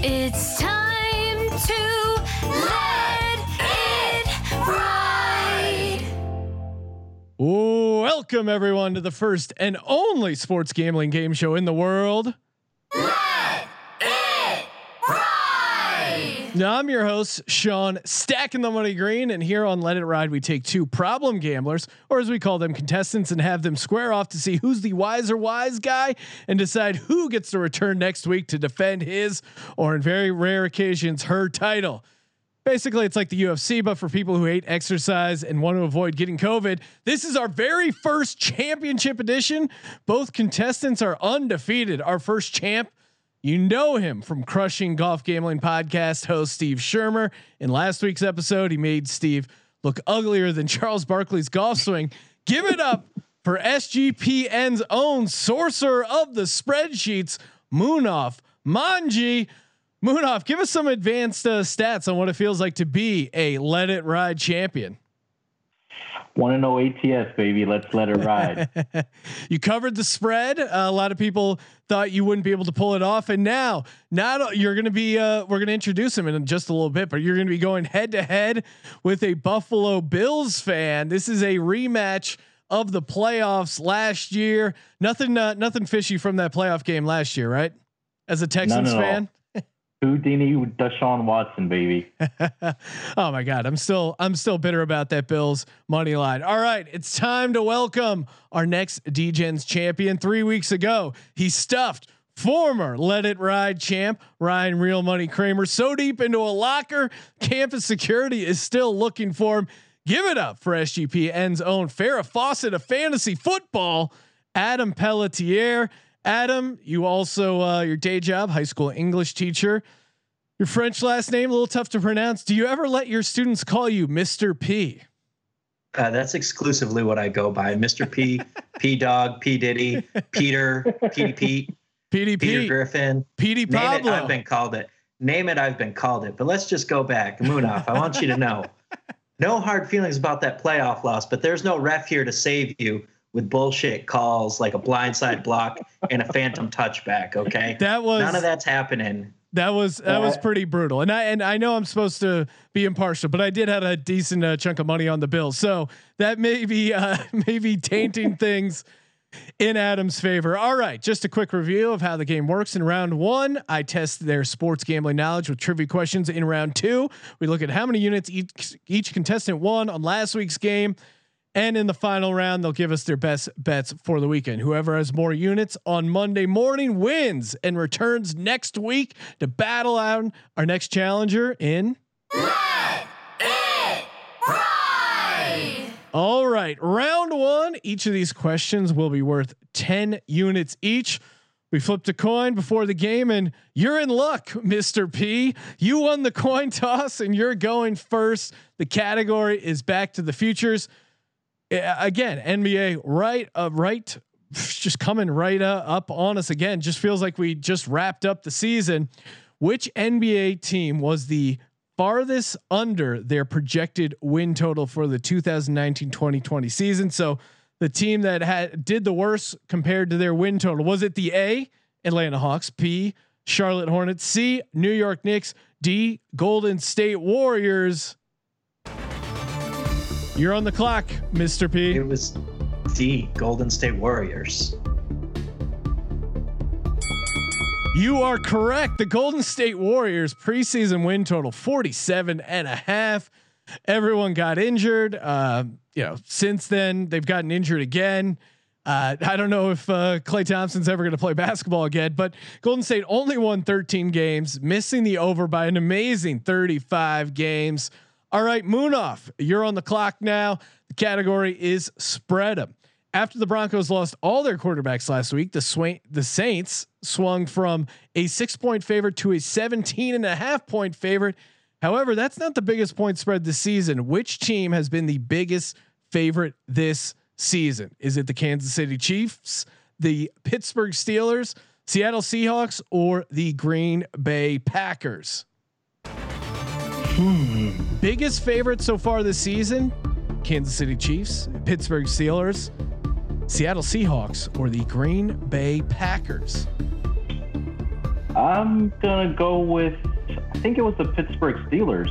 It's time to let it ride. Welcome everyone to the first and only sports gambling game show in the world. Now I'm your host, Sean, stacking the money green, and here on Let It Ride, we take two problem gamblers, or as we call them, contestants, and have them square off to see who's the wiser wise guy and decide who gets to return next week to defend his, or in very rare occasions, her title. Basically, it's like the UFC, but for people who hate exercise and want to avoid getting COVID. This is our very first championship edition. Both contestants are undefeated. Our first champ you know him from crushing golf gambling podcast host Steve Shermer. In last week's episode, he made Steve look uglier than Charles Barkley's golf swing. Give it up for SGPN's own sorcerer of the spreadsheets, Munaf Manji. Munaf, give us some advanced uh, stats on what it feels like to be a Let It Ride champion. Want to know ATS, baby? Let's let it ride. you covered the spread. Uh, a lot of people thought you wouldn't be able to pull it off, and now, now you're going to be. Uh, we're going to introduce him in just a little bit, but you're going to be going head to head with a Buffalo Bills fan. This is a rematch of the playoffs last year. Nothing, uh, nothing fishy from that playoff game last year, right? As a Texans fan. Houdini with Deshaun Watson, baby. oh my God, I'm still I'm still bitter about that Bills money line. All right, it's time to welcome our next DGens champion. Three weeks ago, he stuffed former Let It Ride champ Ryan Real Money Kramer so deep into a locker, campus security is still looking for him. Give it up for SGPN's own Farrah Fawcett of fantasy football, Adam Pelletier. Adam, you also uh, your day job, high school English teacher. Your French last name a little tough to pronounce. Do you ever let your students call you Mr. P? Uh, that's exclusively what I go by, Mr. P, P Dog, P Diddy, Peter, Petey Pete, Peter Griffin, Petey Pablo. It, I've been called it. Name it, I've been called it. But let's just go back. Munaf, I want you to know, no hard feelings about that playoff loss, but there's no ref here to save you with bullshit calls like a blindside block and a phantom touchback. Okay, that was none of that's happening. That was that was pretty brutal, and I and I know I'm supposed to be impartial, but I did have a decent uh, chunk of money on the bill, so that may be uh, maybe tainting things in Adam's favor. All right, just a quick review of how the game works. In round one, I test their sports gambling knowledge with trivia questions. In round two, we look at how many units each each contestant won on last week's game. And in the final round, they'll give us their best bets for the weekend. Whoever has more units on Monday morning wins and returns next week to battle out our next challenger in. All right, round one. Each of these questions will be worth 10 units each. We flipped a coin before the game, and you're in luck, Mr. P. You won the coin toss, and you're going first. The category is Back to the Futures again, NBA right, uh, right, just coming right uh, up on us again. Just feels like we just wrapped up the season. Which NBA team was the farthest under their projected win total for the 2019-2020 season? So the team that had did the worst compared to their win total was it the A Atlanta Hawks, P Charlotte Hornets, C New York Knicks, D Golden State Warriors. You're on the clock, Mr. P. It was the Golden State Warriors. You are correct. The Golden State Warriors preseason win total 47 and a half. Everyone got injured. Uh, you know, since then they've gotten injured again. Uh, I don't know if uh, Klay Thompson's ever going to play basketball again, but Golden State only won 13 games, missing the over by an amazing 35 games. All right, Munaf, you're on the clock now. The category is spread them. After the Broncos lost all their quarterbacks last week, the swing, the Saints swung from a six point favorite to a 17 and a half point favorite. However, that's not the biggest point spread this season. Which team has been the biggest favorite this season? Is it the Kansas City Chiefs, the Pittsburgh Steelers, Seattle Seahawks, or the Green Bay Packers? Hmm. Biggest favorite so far this season: Kansas City Chiefs, Pittsburgh Steelers, Seattle Seahawks, or the Green Bay Packers. I'm gonna go with. I think it was the Pittsburgh Steelers.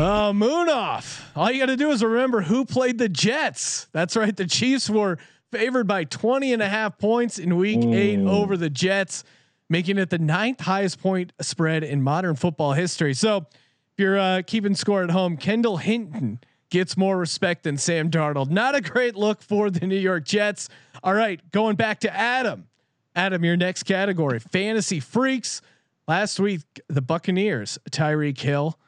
Uh, moon off. All you got to do is remember who played the Jets. That's right. The Chiefs were favored by 20 and a half points in week eight over the Jets, making it the ninth highest point spread in modern football history. So if you're uh, keeping score at home, Kendall Hinton gets more respect than Sam Darnold. Not a great look for the New York Jets. All right, going back to Adam. Adam, your next category fantasy freaks. Last week, the Buccaneers, Tyreek Hill.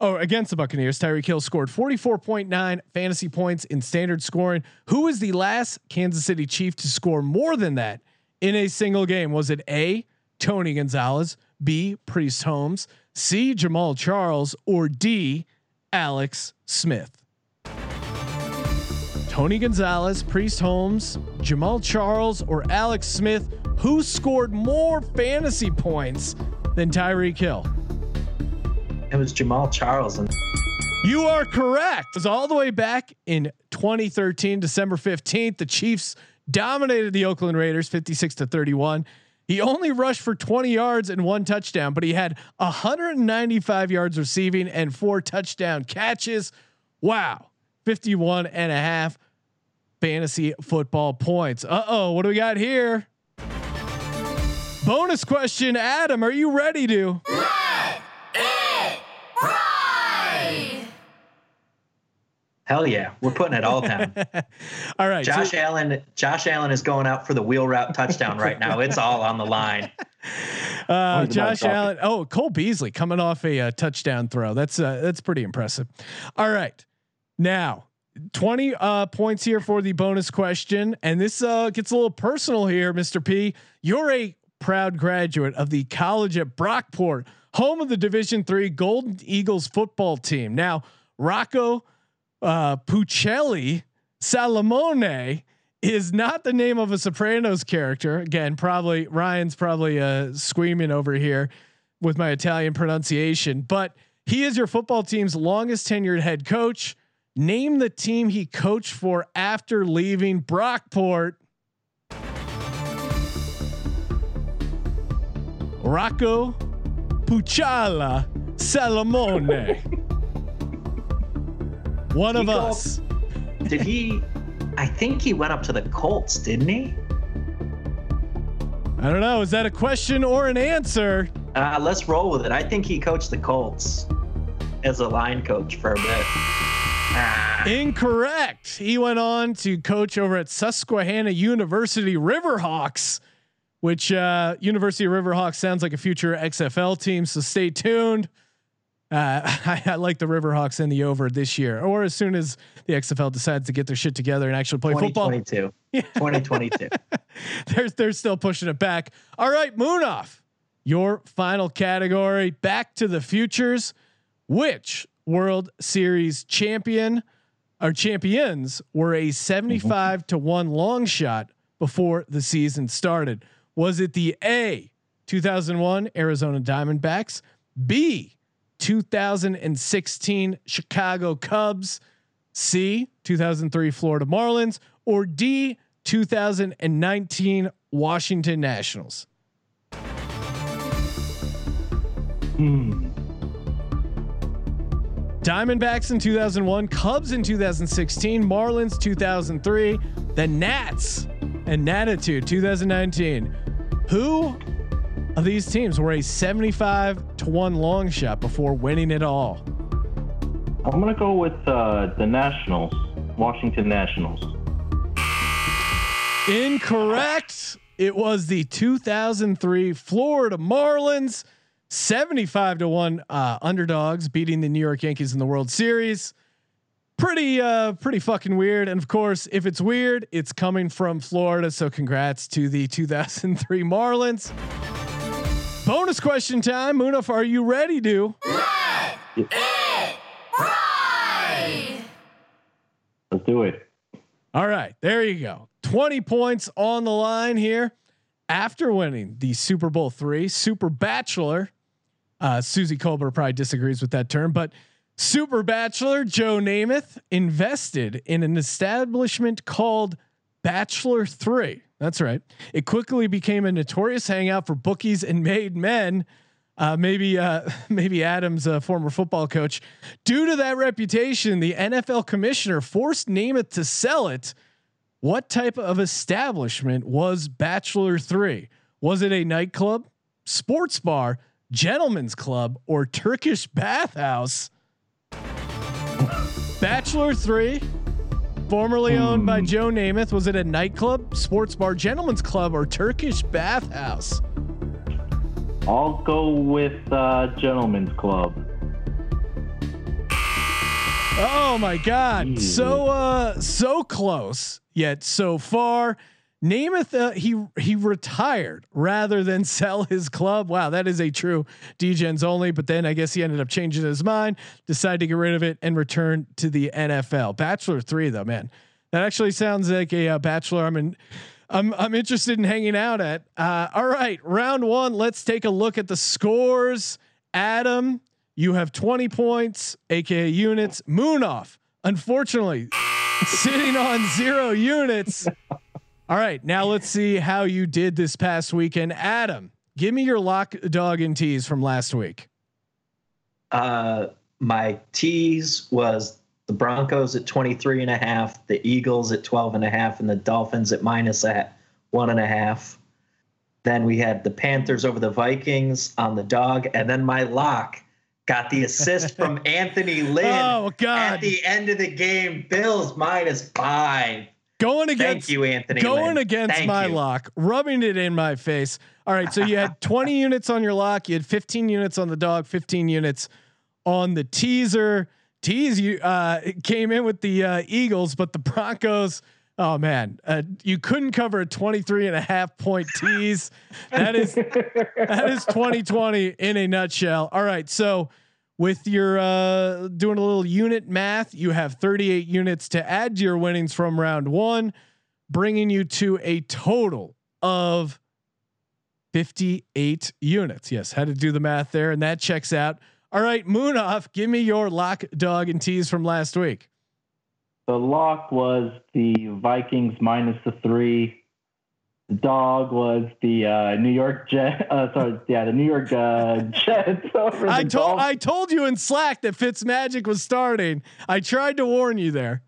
Oh, against the Buccaneers, Tyreek Hill scored 44.9 fantasy points in standard scoring. Who was the last Kansas City Chief to score more than that in a single game? Was it A, Tony Gonzalez, B, Priest Holmes, C, Jamaal Charles, or D, Alex Smith? Tony Gonzalez, Priest Holmes, Jamaal Charles, or Alex Smith, who scored more fantasy points than Tyreek Hill? It was Jamaal Charles and You are correct. It was all the way back in 2013, December 15th. The Chiefs dominated the Oakland Raiders 56 to 31. He only rushed for 20 yards and one touchdown, but he had 195 yards receiving and four touchdown catches. Wow. 51 and a half fantasy football points. Uh oh. What do we got here? Bonus question, Adam. Are you ready to? Hell yeah, we're putting it all down. All right. so- Josh Allen, Josh Allen is going out for the wheel route touchdown right now. It's all on the line. Uh, Josh Allen. Oh, Cole Beasley coming off a, uh touchdown throw. That's uh, that's pretty impressive. All right, now twenty uh, points here for the bonus question, and this uh, gets a little personal here, Mister P. You're a proud graduate of the college at Brockport, home of the Division Three Golden Eagles football team. Now, Rocco uh, Puccelli Salamone is not the name of a Sopranos character. Again, probably Ryan's probably uh, screaming over here with my Italian pronunciation, but he is your football team's longest tenured head coach. Name the team he coached for after leaving Brockport. Rocco Pucciala Salamone. One of called- us. Did he? I think he went up to the Colts, didn't he? I don't know. Is that a question or an answer? Uh, let's roll with it. I think he coached the Colts as a line coach for a bit. Ah, Incorrect. He went on to coach over at Susquehanna University Riverhawks, which uh, University of Riverhawks sounds like a future XFL team. So stay tuned. Uh, I, I like the Riverhawks in the over this year, or as soon as the XFL decides to get their shit together and actually play football. 2022. 2022. they're they're still pushing it back. All right, Munaf. Your final category, Back to the Futures. Which World Series champion or champions were a 75 to 1 long shot before the season started? Was it the A 2001 Arizona Diamondbacks, B 2016 Chicago Cubs, C 2003 Florida Marlins, or D 2019 Washington Nationals? Hmm. Diamondbacks in 2001, Cubs in 2016, Marlins 2003, the Nats and Natitude 2019. Who of these teams were a 75 to 1 long shot before winning it all? I'm gonna go with uh, the Nationals, Washington Nationals. Incorrect. It was the 2003 Florida Marlins, 75 to 1 uh, underdogs beating the New York Yankees in the World Series. Pretty uh pretty fucking weird and of course if it's weird it's coming from Florida so congrats to the 2003 Marlins. Bonus question time. Munaf, are you ready to? Let's do it. All right, there you go. 20 points on the line here after winning the Super Bowl three, Super Bachelor. Uh, Suzy Kolber probably disagrees with that term, but Super Bachelor Joe Namath invested in an establishment called Bachelor Three. That's right. It quickly became a notorious hangout for bookies and made men. Uh, maybe uh, maybe Adams, a former football coach, due to that reputation, the NFL commissioner forced Namath to sell it. What type of establishment was Bachelor Three? Was it a nightclub, sports bar, gentleman's club, or Turkish bathhouse? Bachelor Three, formerly owned by Joe Namath, was it a nightclub, sports bar, gentleman's club, or Turkish bathhouse? I'll go with uh, Gentlemen's Club. Oh my God! So uh, so close yet so far. Namath, uh, he he retired rather than sell his club. Wow, that is a true DGens only. But then I guess he ended up changing his mind, decided to get rid of it, and return to the NFL. Bachelor three though, man, that actually sounds like a uh, bachelor. I'm in. I'm I'm interested in hanging out at. Uh, all right, round one. Let's take a look at the scores. Adam, you have 20 points, aka units. Munaf. Unfortunately, sitting on zero units. All right, now let's see how you did this past weekend. Adam, give me your lock, dog, and tease from last week. Uh, my tease was the Broncos at 23 and a half, the Eagles at 12 and a half, and the Dolphins at minus at one and a half. Then we had the Panthers over the Vikings on the dog, and then my lock got the assist from Anthony Lynn Oh God, at the end of the game. Bills minus five. Going Thank against you, Anthony. going Lynn. against Thank my you. lock, rubbing it in my face. All right, so you had 20 units on your lock, you had 15 units on the dog, 15 units on the teaser. Tease you uh, came in with the uh, Eagles, but the Broncos. Oh man, uh, you couldn't cover a 23 and a half point tease. That is that is 2020 in a nutshell. All right, so with your uh, doing a little unit math, you have 38 units to add to your winnings from round one, bringing you to a total of 58 units. Yes, had to do the math there, and that checks out. All right, Munaf. Give me your lock, dog, and tease from last week. The lock was the Vikings minus the three. The dog was the uh, New York Jet. Uh, sorry, yeah, the New York uh, Jets. over I told Dolphins. I told you in Slack that Fitz Magic was starting. I tried to warn you there.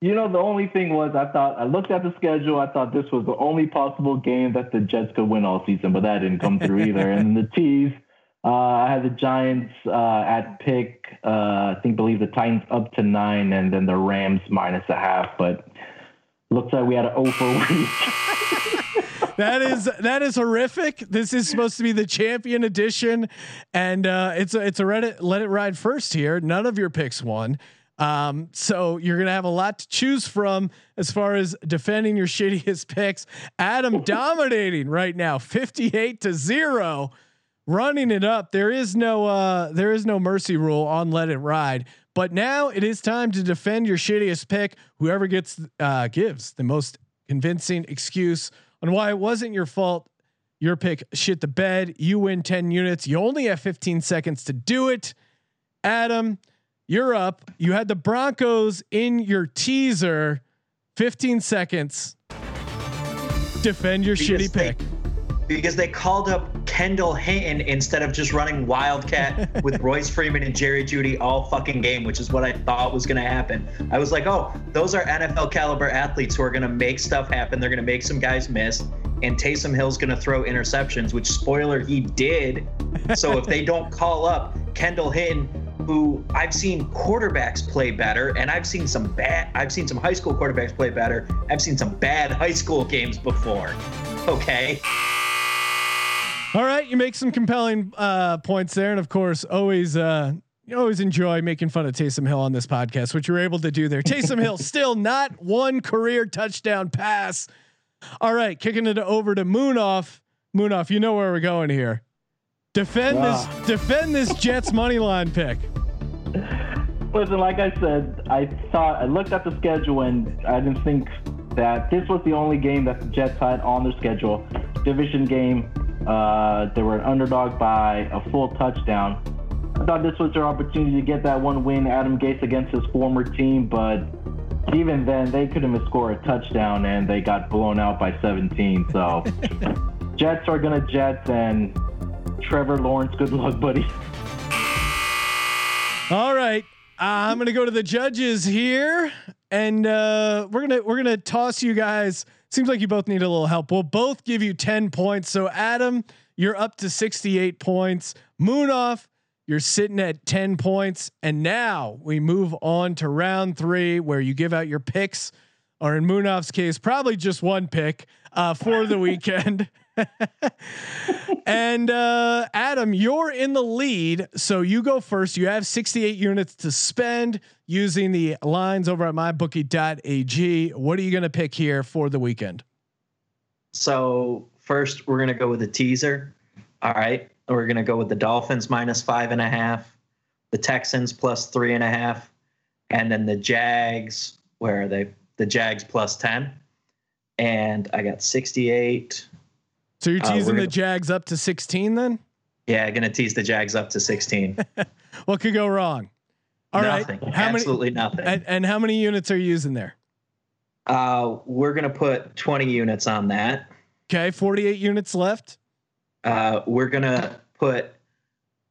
You know, the only thing was I thought I looked at the schedule. I thought this was the only possible game that the Jets could win all season, but that didn't come through either. And the tease, uh, I had the Giants uh, at pick. Uh, I think believe the Titans up to nine, and then the Rams minus a half. But looks like we had an O for week. That is that is horrific. This is supposed to be the champion edition, and uh, it's a it's a Reddit let it ride first here. None of your picks won. Um, so you're gonna have a lot to choose from as far as defending your shittiest picks. Adam dominating right now, 58 to zero, running it up. There is no uh, there is no mercy rule on let it ride. But now it is time to defend your shittiest pick. Whoever gets uh, gives the most convincing excuse on why it wasn't your fault. Your pick shit the bed. You win 10 units. You only have 15 seconds to do it. Adam, you're up. You had the Broncos in your teaser. 15 seconds. Defend your Because shitty they- pick. because they called up Kendall Hinton instead of just running Wildcat with Royce Freeman and Jerry Jeudy all fucking game, which is what I thought was going to happen. I was like, oh, those are NFL caliber athletes who are going to make stuff happen. They're going to make some guys miss. And Taysom Hill's going to throw interceptions, which spoiler, he did. So if they don't call up Kendall Hinton, who I've seen quarterbacks play better, and I've seen some bad, I've seen some high school quarterbacks play better. I've seen some bad high school games before. Okay. All right, you make some compelling uh, points there, and of course, always uh, you always enjoy making fun of Taysom Hill on this podcast, which you're able to do there. Taysom Hill still not one career touchdown pass. All right, kicking it over to Munaf. Munaf, you know where we're going here. Defend Wow. this. Defend this Jets money line pick. Listen, like I said, I thought I looked at the schedule and I didn't think that this was the only game that the Jets had on their schedule. Division game. Uh, they were an underdog by a full touchdown. I thought this was their opportunity to get that one win, Adam Gase against his former team, but even then, they couldn't even score a touchdown, and they got blown out by 17. So, Jets are gonna Jets, and Trevor Lawrence, good luck, buddy. All right. Uh, I'm gonna go to the judges here, and uh, we're gonna we're gonna toss you guys. Seems like you both need a little help. We'll both give you 10 points. So Adam, you're up to 68 points. Munaf, you're sitting at 10 points. And now we move on to round three, where you give out your picks, or in Munaf's case, probably just one pick uh, for the weekend. and uh, Adam, you're in the lead, so you go first. You have 68 units to spend using the lines over at mybookie.ag. What are you going to pick here for the weekend? So first, we're gonna go with the teaser. All right, we're gonna go with the Dolphins minus five and a half, the Texans plus three and a half, and then the Jags. Where are they? The Jags plus ten. And I got 68. So you're Uh, teasing the gonna- Jags up to 16 then? Yeah, I'm gonna tease the Jags up to 16. What could go wrong? All right. nothing. How many Absolutely nothing. and, and how many units are you using there? Uh, we're gonna put 20 units on that. Okay, 48 units left. Uh, we're gonna put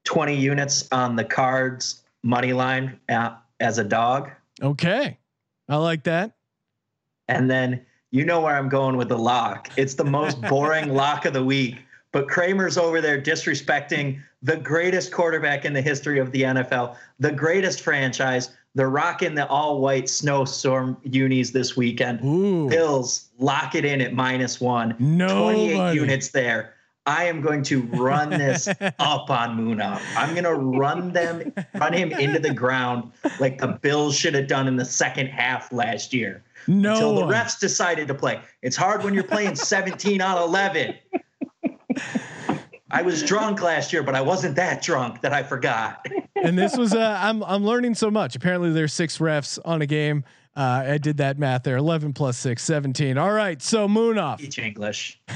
20 units on the cards money line uh, as a dog, Okay. I like that. and then you know where I'm going with the lock. It's the most boring lock of the week. But Kramer's over there disrespecting the greatest quarterback in the history of the NFL, the greatest franchise. They're rocking the all white snowstorm unis this weekend. Ooh. Bills lock it in at minus one. No 28 units there. I am going to run this up on Munaf. I'm going to run them, run him into the ground like the Bills should have done in the second half last year No. until the refs decided to play. It's hard when you're playing 17 on 11. I was drunk last year, but I wasn't that drunk that I forgot. and this was uh, I'm I'm learning so much. Apparently there's six refs on a game. Uh, I did that math there. 11 plus 6, 17. All right. So Munaf. Teach English.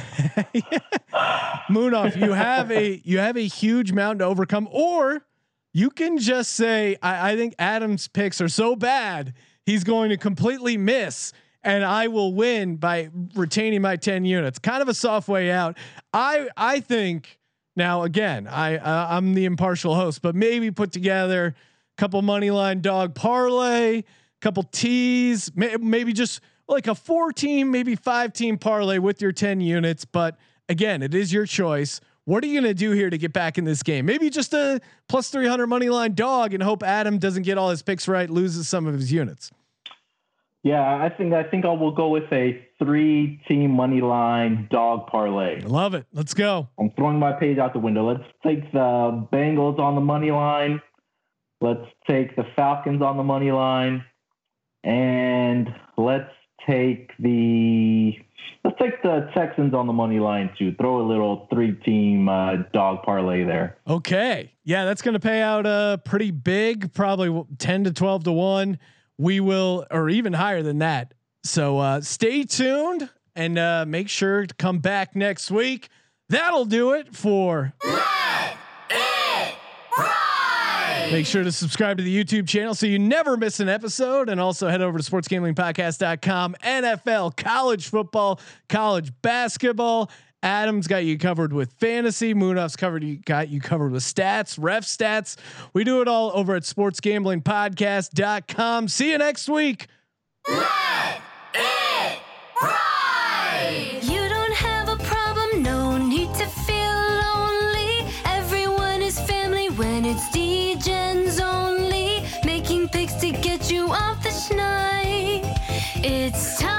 Munaf, you have a you have a huge mountain to overcome, or you can just say, I, I think Adam's picks are so bad, he's going to completely miss, and I will win by retaining my 10 units. Kind of a soft way out. I I think now again, I uh, I'm the impartial host, but maybe put together a couple money line dog parlay, a couple teas, may, maybe just like a four team, maybe five team parlay with your 10 units, but again, it is your choice. What are you going to do here to get back in this game? Maybe just a plus 300 money line dog and hope Adam doesn't get all his picks right, loses some of his units. Yeah, I think I think I will go with a three-team money line dog parlay. I love it. Let's go. I'm throwing my page out the window. Let's take the Bengals on the money line. Let's take the Falcons on the money line, and let's take the let's take the Texans on the money line too. Throw a little three-team uh, dog parlay there. Okay. Yeah, that's going to pay out uh pretty big, probably 10 to 12 to 1. We will or even higher than that. So uh stay tuned and uh make sure to come back next week. That'll do it for Make sure to subscribe to the YouTube channel so you never miss an episode. And also head over to sportsgamblingpodcast.com. NFL, college football, college basketball. Adam's got you covered with fantasy. Munaf's covered you got you covered with stats, ref stats. We do it all over at sportsgamblingpodcast.com. See you next week. You don't have a problem, no need to feel lonely. Everyone is family when it's only. Making picks to get you off the schneid. It's time